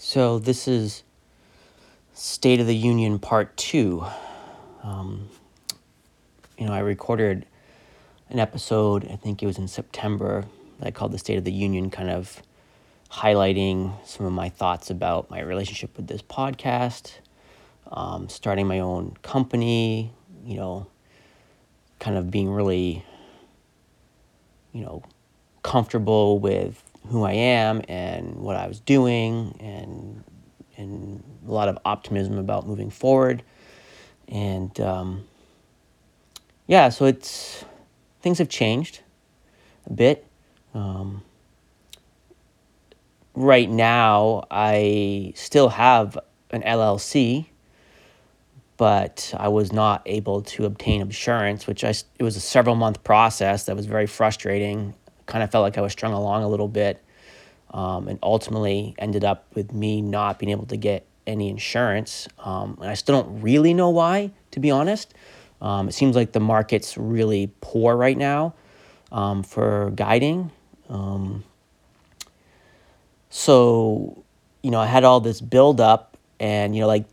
So, this is State of the Union Part 2. Um, you know, I recorded an episode, I think it was in September, that I called the State of the Union, kind of highlighting some of my thoughts about my relationship with this podcast, um, starting my own company, you know, kind of being really, you know, comfortable with who I am and what I was doing and and a lot of optimism about moving forward. And um, yeah, so it's things have changed a bit. Um, right now, I still have an LLC, but I was not able to obtain insurance, which I it was a several month process that was very frustrating. Kind of felt like I was strung along a little bit, um, and ultimately ended up with me not being able to get any insurance. Um, and I still don't really know why, to be honest. Um, it seems like the market's really poor right now um, for guiding. Um, so, you know, I had all this build up and, you know, like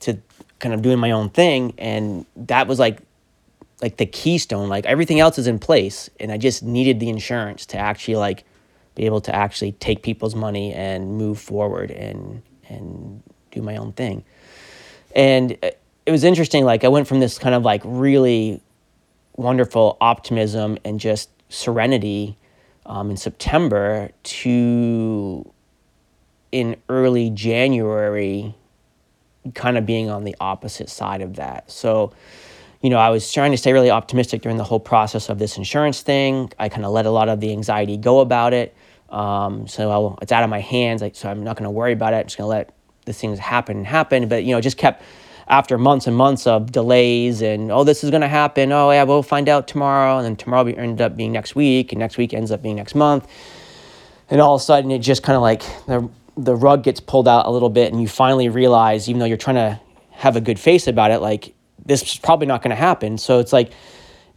to kind of doing my own thing. And that was like, like the keystone, like everything else is in place. And I just needed the insurance to actually like be able to actually take people's money and move forward and, and do my own thing. And it was interesting. Like I went from this kind of like really wonderful optimism and just serenity um, in September to in early January, kind of being on the opposite side of that. So, you know, I was trying to stay really optimistic during the whole process of this insurance thing. I kind of let a lot of the anxiety go about it. Um, so I'll, it's out of my hands. Like, so I'm not going to worry about it. I'm just going to let the things happen and happen. But, you know, just kept after months and months of delays and oh this is going to happen oh yeah we'll find out tomorrow and then tomorrow ended up being next week and next week ends up being next month and all of a sudden it just kind of like the, the rug gets pulled out a little bit and you finally realize even though you're trying to have a good face about it like this is probably not going to happen so it's like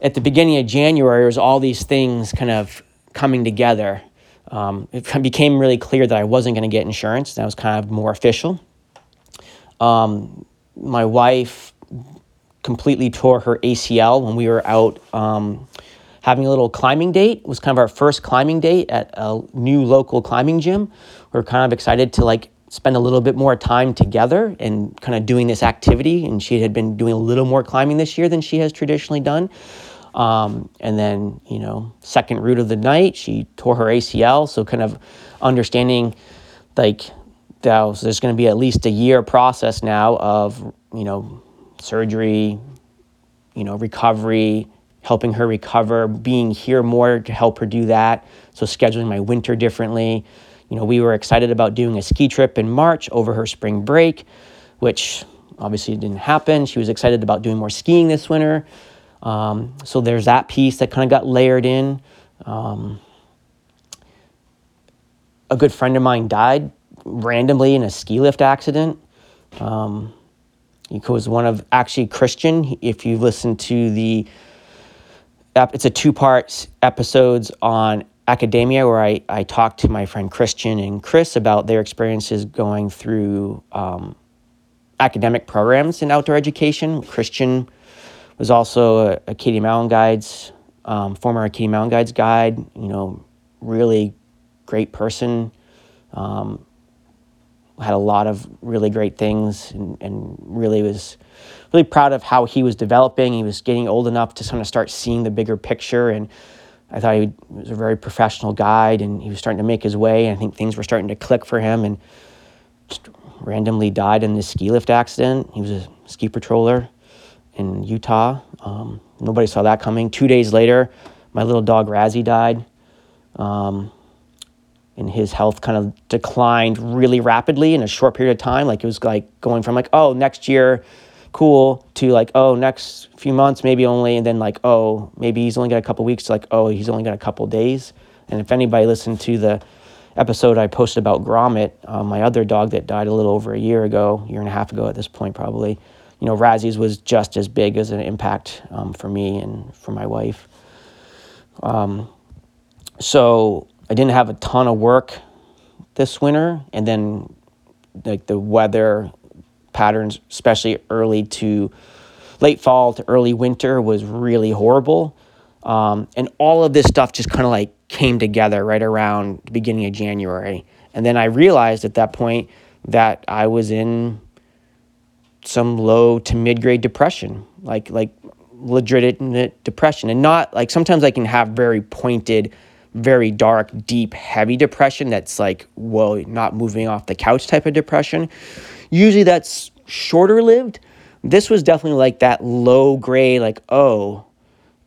at the beginning of january was all these things kind of coming together um, it became really clear that i wasn't going to get insurance that was kind of more official um, my wife completely tore her ACL when we were out um, having a little climbing date. It was kind of our first climbing date at a new local climbing gym. We are kind of excited to like spend a little bit more time together and kind of doing this activity. And she had been doing a little more climbing this year than she has traditionally done. Um, and then, you know, second route of the night, she tore her ACL. So kind of understanding like so there's going to be at least a year process now of you know surgery, you know recovery, helping her recover, being here more to help her do that. So scheduling my winter differently. You know, we were excited about doing a ski trip in March over her spring break, which obviously didn't happen. She was excited about doing more skiing this winter. Um, so there's that piece that kind of got layered in. Um, a good friend of mine died randomly in a ski lift accident. Um, he was one of actually Christian. If you listen to the, it's a two part episodes on academia where I, I talked to my friend Christian and Chris about their experiences going through um, academic programs in outdoor education. Christian was also a, Acadia Mountain Guides, um, former Acadia Mountain Guides guide, you know, really great person. Um, had a lot of really great things and, and really was really proud of how he was developing. He was getting old enough to sort of start seeing the bigger picture. And I thought he was a very professional guide and he was starting to make his way. And I think things were starting to click for him and just randomly died in this ski lift accident. He was a ski patroller in Utah. Um, nobody saw that coming. Two days later, my little dog Razzie died. Um, and his health kind of declined really rapidly in a short period of time. Like it was like going from like, oh, next year, cool, to like, oh, next few months, maybe only, and then like, oh, maybe he's only got a couple weeks, like, oh, he's only got a couple days. And if anybody listened to the episode I posted about Gromit, um, my other dog that died a little over a year ago, year and a half ago at this point, probably, you know, Razzie's was just as big as an impact um, for me and for my wife. Um, so I didn't have a ton of work this winter, and then like the weather patterns, especially early to late fall to early winter, was really horrible. Um, and all of this stuff just kind of like came together right around the beginning of January. And then I realized at that point that I was in some low to mid grade depression, like like legitimate depression, and not like sometimes I can have very pointed, very dark, deep, heavy depression that's like whoa, not moving off the couch type of depression. Usually that's shorter lived. This was definitely like that low grade, like oh,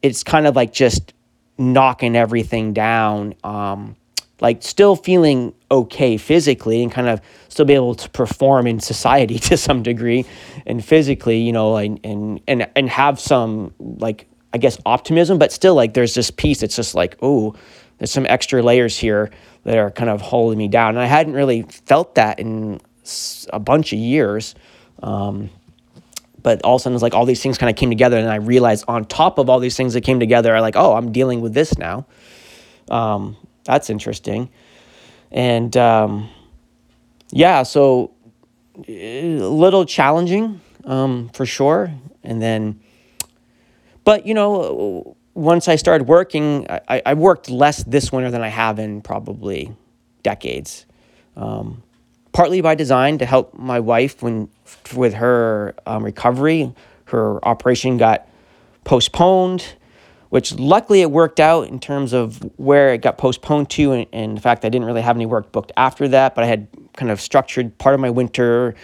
it's kind of like just knocking everything down. Um, like still feeling okay physically and kind of still be able to perform in society to some degree and physically you know and and and, and have some like i guess optimism but still like there's this piece that's just like oh there's some extra layers here that are kind of holding me down and i hadn't really felt that in a bunch of years um, but all of a sudden it's like all these things kind of came together and i realized on top of all these things that came together i like oh i'm dealing with this now um, that's interesting. And um, yeah, so a little challenging um, for sure. And then, but you know, once I started working, I, I worked less this winter than I have in probably decades. Um, partly by design to help my wife when with her um, recovery. Her operation got postponed which luckily it worked out in terms of where it got postponed to. And, and fact, I didn't really have any work booked after that, but I had kind of structured part of my winter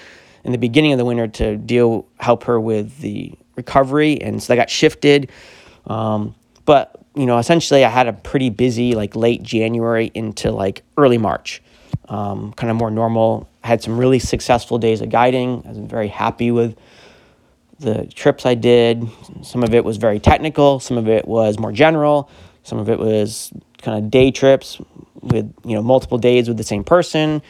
in the beginning of the winter to deal, help her with the recovery. And so that got shifted. Um, but, you know, essentially I had a pretty busy like late January into like early March, um, kind of more normal. I had some really successful days of guiding. I was very happy with the trips I did. Some of it was very technical, some of it was more general, some of it was kind of day trips with you know multiple days with the same person.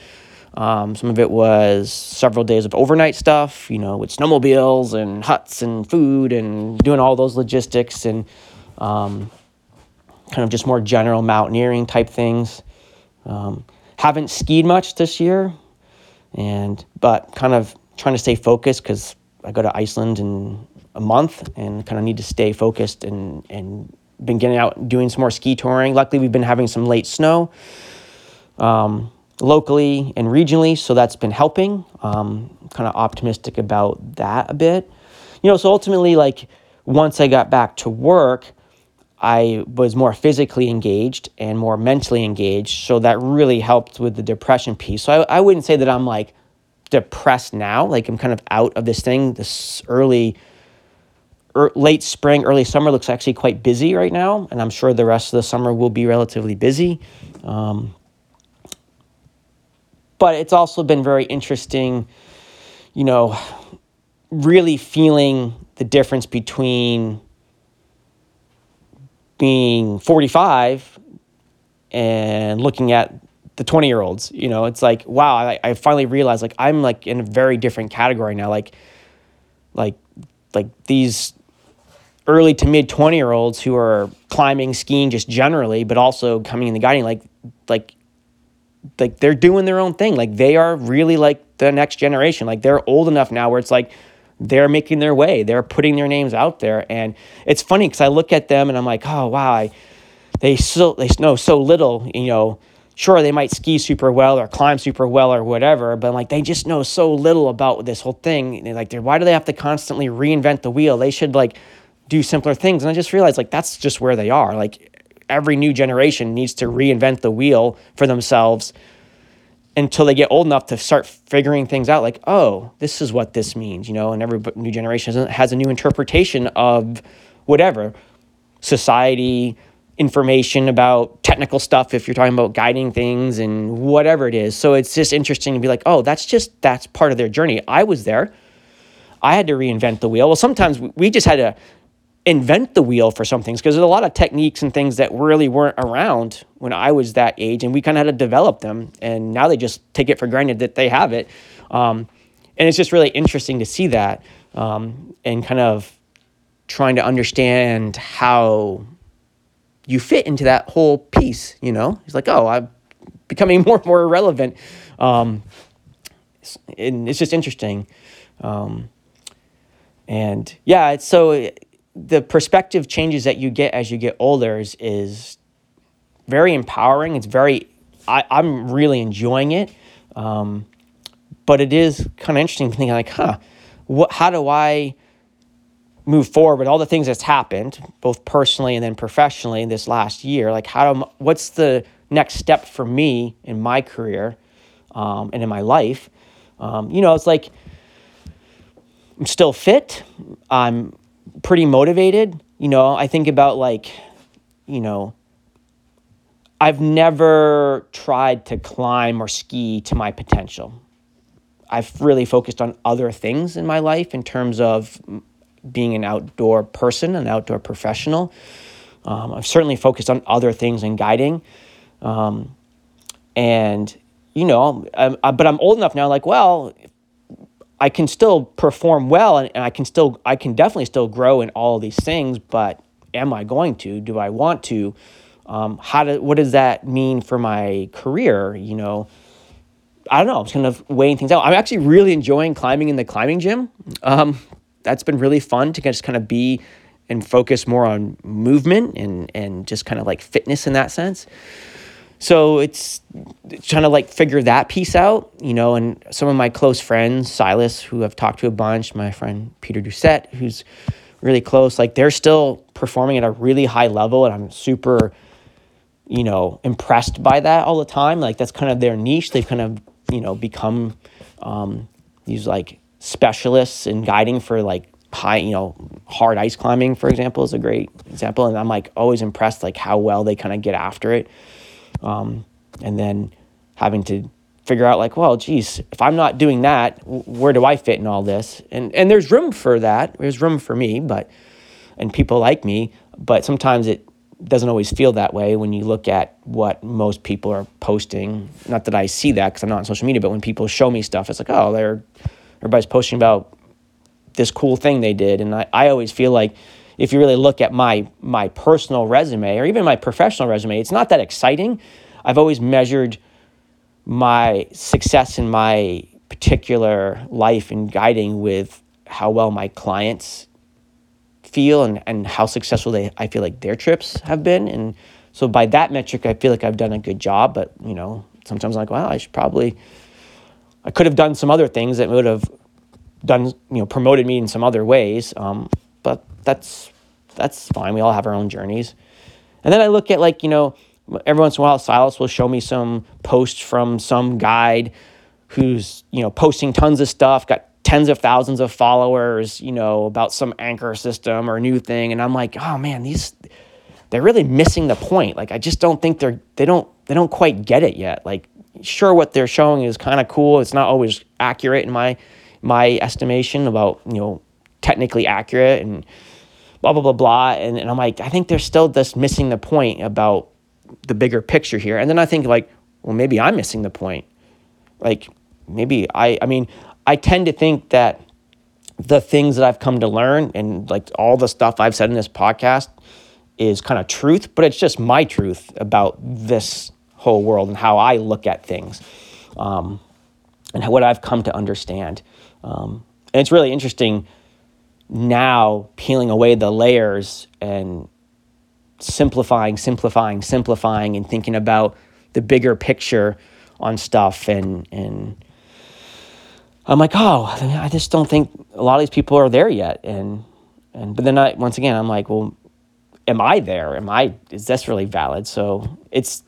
Um, some of it was several days of overnight stuff, you know, with snowmobiles and huts and food and doing all those logistics and um, kind of just more general mountaineering type things. Um, haven't skied much this year, and but kind of trying to stay focused because I go to Iceland in a month and kind of need to stay focused and, and been getting out doing some more ski touring. Luckily, we've been having some late snow um, locally and regionally, so that's been helping. Um, kind of optimistic about that a bit. You know, so ultimately, like once I got back to work, I was more physically engaged and more mentally engaged. So that really helped with the depression piece. So I, I wouldn't say that I'm like depressed now. Like I'm kind of out of this thing. This early, er, late spring, early summer looks actually quite busy right now, and I'm sure the rest of the summer will be relatively busy. Um, but it's also been very interesting, you know, really feeling the difference between being 45 and looking at the 20 year olds you know it's like wow I, I finally realized like i'm like in a very different category now. Like like like these early to mid 20 year olds who are climbing skiing just generally but also coming in the guiding like like like they're doing their own thing. Like they are really like the next generation. Like they're old enough now where it's like they're making their way. They're putting their names out there. And it's funny because i look at them and i'm like oh wow I, they so they know so little you know. Sure they might ski super well or climb super well or whatever but like they just know so little about this whole thing. And like why do they have to constantly reinvent the wheel? They should like do simpler things. And i just realized like that's just where they are. Like every new generation needs to reinvent the wheel for themselves until they get old enough to start figuring things out like oh this is what this means you know and every new generation has a new interpretation of whatever society information about technical stuff if you're talking about guiding things and whatever it is. So it's just interesting to be like, oh, that's just that's part of their journey. I was there. I had to reinvent the wheel. Well, sometimes we just had to invent the wheel for some things because there's a lot of techniques and things that really weren't around when I was that age, and we kind of had to develop them. And now they just take it for granted that they have it. Um, and it's just really interesting to see that um, and kind of trying to understand how you fit into that whole piece, you know? it's like, oh, I'm becoming more and more irrelevant. Um, and it's just interesting. Um, and yeah, it's so the perspective changes that you get as you get older is, is very empowering. It's very, I, I'm really enjoying it. Um, but it is kind of interesting thinking like, huh, what, how do I move forward with all the things that's happened, both personally and then professionally in this last year? Like, how do, what's the next step for me in my career um, and in my life? Um, you know, it's like I'm still fit. I'm pretty motivated. You know, I think about like, you know, I've never tried to climb or ski to my potential. I've really focused on other things in my life in terms of being an outdoor person, an outdoor professional. Um, I've certainly focused on other things in guiding. Um, and, you know, I'm, I, but I'm old enough now, like, well, I can still perform well and, and I can still, I can definitely still grow in all these things, but am I going to? Do I want to? Um, how do, what does that mean for my career? You know, I don't know. I'm just kind of weighing things out. I'm actually really enjoying climbing in the climbing gym. Um, that's been really fun to just kind of be and focus more on movement and, and just kind of like fitness in that sense. So it's trying to like figure that piece out, you know, and some of my close friends, Silas, who I've talked to a bunch, my friend Peter Doucette, who's really close, like they're still performing at a really high level and I'm super, you know, impressed by that all the time. Like that's kind of their niche. They've kind of, you know, become um, these like specialists in guiding for like high, you know, hard ice climbing, for example, is a great example. And I'm like always impressed like how well they kind of get after it. Um, and then having to figure out like, well, geez, if I'm not doing that, where do I fit in all this? And and there's room for that. There's room for me, but and people like me, but sometimes it doesn't always feel that way when you look at what most people are posting. Not that I see that because I'm not on social media, but when people show me stuff, it's like, oh, they're everybody's posting about this cool thing they did, and I, I always feel like if you really look at my my personal resume or even my professional resume, it's not that exciting. I've always measured my success in my particular life and guiding with how well my clients feel and, and how successful they I feel like their trips have been. And so by that metric I feel like I've done a good job. But you know, sometimes I'm like, well, I should probably I could have done some other things that would have done, you know, promoted me in some other ways. Um, but that's that's fine. We all have our own journeys. And then I look at like, you know, every once in a while Silas will show me some posts from some guide who's, you know, posting tons of stuff, got tens of thousands of followers, you know, about some anchor system or new thing. And I'm like, oh man, these they're really missing the point. Like I just don't think they're they don't they don't quite get it yet. Like sure what they're showing is kind of cool. It's not always accurate in my my estimation about, you know, technically accurate and blah blah blah blah. And, and i'm like i think they're still just missing the point about the bigger picture here. And then i think like well maybe i'm missing the point. Like maybe i i mean i tend to think that the things that i've come to learn and like all the stuff i've said in this podcast is kind of truth but it's just my truth about this whole world and how i look at things um, and what i've come to understand. Um, and it's really interesting now peeling away the layers and simplifying, simplifying, simplifying, and thinking about the bigger picture on stuff. And, and I'm like, oh, I just don't think a lot of these people are there yet. And, and but then I, once again, I'm like, well, am I there? Am I, is this really valid? So it's,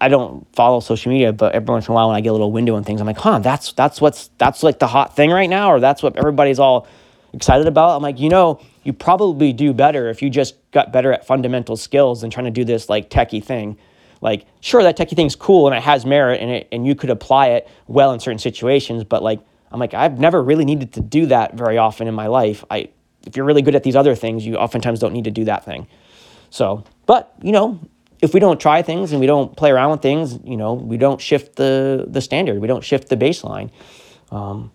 I don't follow social media, but every once in a while when I get a little window and things, I'm like, huh, that's, that's what's, that's like the hot thing right now, or that's what everybody's all excited about. I'm like, you know, you probably do better if you just got better at fundamental skills than trying to do this like techie thing. Like, sure, that techie thing's cool and it has merit and it, and you could apply it well in certain situations, but like, I'm like, I've never really needed to do that very often in my life. I, if you're really good at these other things, you oftentimes don't need to do that thing. So, but you know, if we don't try things and we don't play around with things, you know, we don't shift the the standard, we don't shift the baseline. Um,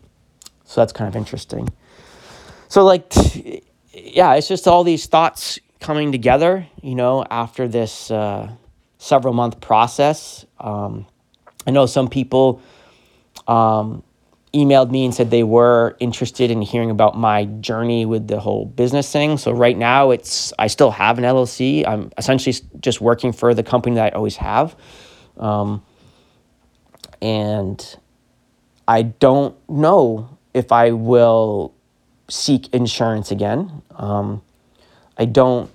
so that's kind of interesting so like yeah it's just all these thoughts coming together you know after this uh, several month process um, i know some people um, emailed me and said they were interested in hearing about my journey with the whole business thing. So right now it's I still have an LLC. I'm essentially just working for the company that I always have. Um, and I don't know if I will seek insurance again. Um, I don't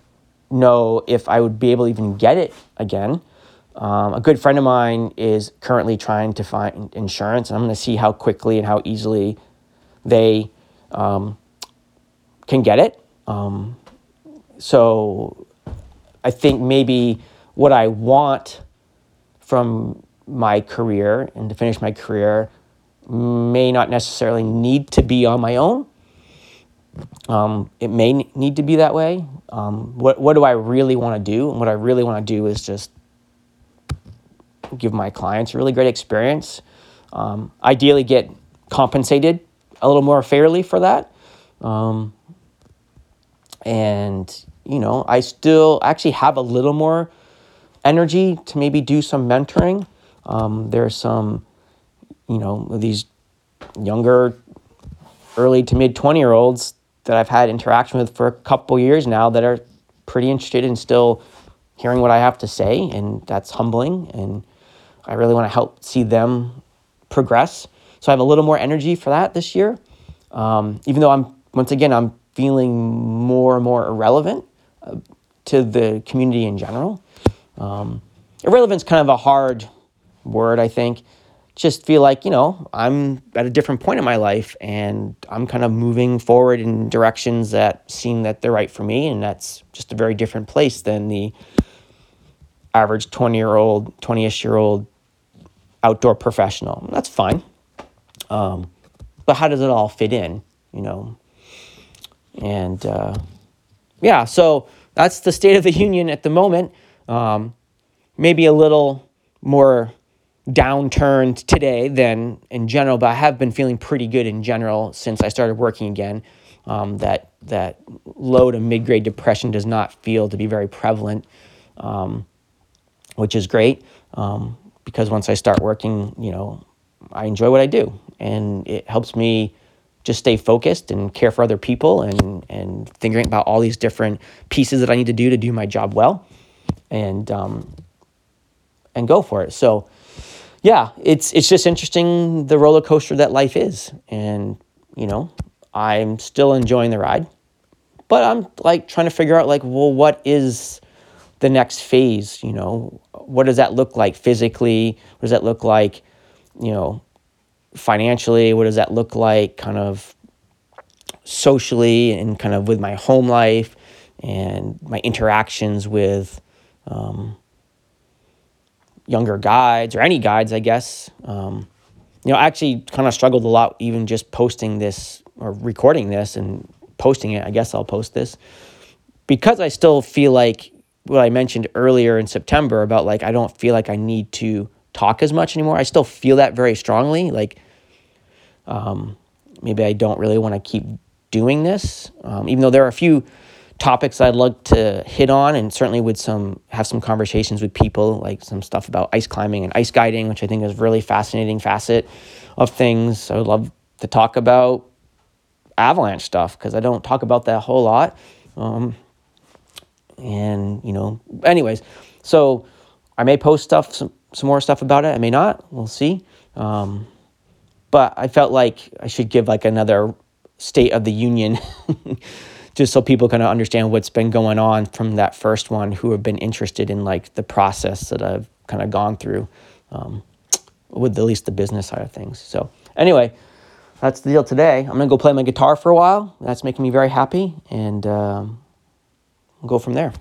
know if I would be able to even get it again. Um, a good friend of mine is currently trying to find insurance, and I'm going to see how quickly and how easily they um, can get it. Um, so I think maybe what I want from my career and to finish my career may not necessarily need to be on my own. Um, it may need to be that way. Um, what, what do I really want to do? And what I really want to do is just give my clients a really great experience. Um, ideally, get compensated a little more fairly for that. Um, and, you know, I still actually have a little more energy to maybe do some mentoring. Um, there are some, you know, these younger, early to mid 20 year olds that I've had interaction with for a couple years now that are pretty interested in still hearing what I have to say, and that's humbling. And I really want to help see them progress. So I have a little more energy for that this year. Um, even though I'm, once again, I'm feeling more and more irrelevant uh, to the community in general. Um, irrelevance kind of a hard word, I think. Just feel like, you know, I'm at a different point in my life and I'm kind of moving forward in directions that seem that they're right for me. And that's just a very different place than the average 20 year old, 20 ish year old outdoor professional. That's fine. Um, but how does it all fit in, you know? And uh, yeah, so that's the state of the union at the moment. Um, maybe a little more downturned today than in general, but I have been feeling pretty good in general since I started working again. Um, that that low to mid grade depression does not feel to be very prevalent, um, which is great. Um, because once I start working, you know, I enjoy what I do, and it helps me just stay focused and care for other people, and and figuring about all these different pieces that I need to do to do my job well, and um, and go for it. So, yeah, it's it's just interesting the roller coaster that life is, and you know, I'm still enjoying the ride, but I'm like trying to figure out like, well, what is the next phase? You know, what does that look like physically? What does that look like, you know, financially? What does that look like kind of socially and kind of with my home life and my interactions with um, younger guides or any guides, I guess. Um, you know, I actually kind of struggled a lot even just posting this or recording this and posting it. I guess I'll post this because I still feel like what I mentioned earlier in September about like I don't feel like I need to talk as much anymore. I still feel that very strongly. Like um, maybe I don't really want to keep doing this, um, even though there are a few topics I'd like to hit on, and certainly would some have some conversations with people, like some stuff about ice climbing and ice guiding, which I think is a really fascinating facet of things. I would love to talk about avalanche stuff because I don't talk about that a whole lot. Um, and you know, anyways, so I may post stuff, some, some more stuff about it. I may not. We'll see. Um, but I felt like I should give like another state of the union, just so people kind of understand what's been going on from that first one, who have been interested in like the process that I've kind of gone through, um, with at least the business side of things. So anyway, that's the deal today. I'm gonna go play my guitar for a while. That's making me very happy, and. Um, go from there.